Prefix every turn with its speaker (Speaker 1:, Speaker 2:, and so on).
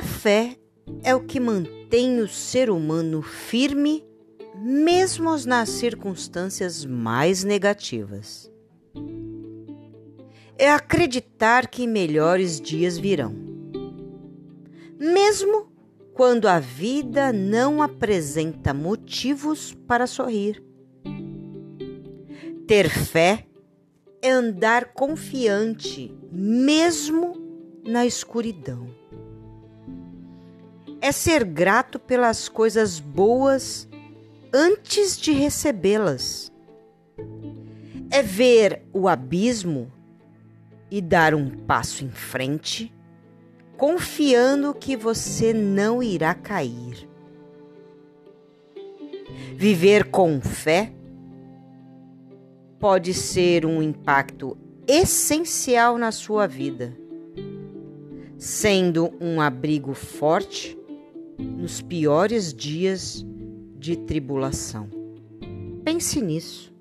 Speaker 1: fé é o que mantém o ser humano firme, mesmo nas circunstâncias mais negativas. É acreditar que melhores dias virão. Mesmo quando a vida não apresenta motivos para sorrir. Ter fé é andar confiante, mesmo na escuridão. É ser grato pelas coisas boas antes de recebê-las. É ver o abismo e dar um passo em frente confiando que você não irá cair. Viver com fé pode ser um impacto essencial na sua vida, sendo um abrigo forte nos piores dias de tribulação. Pense nisso.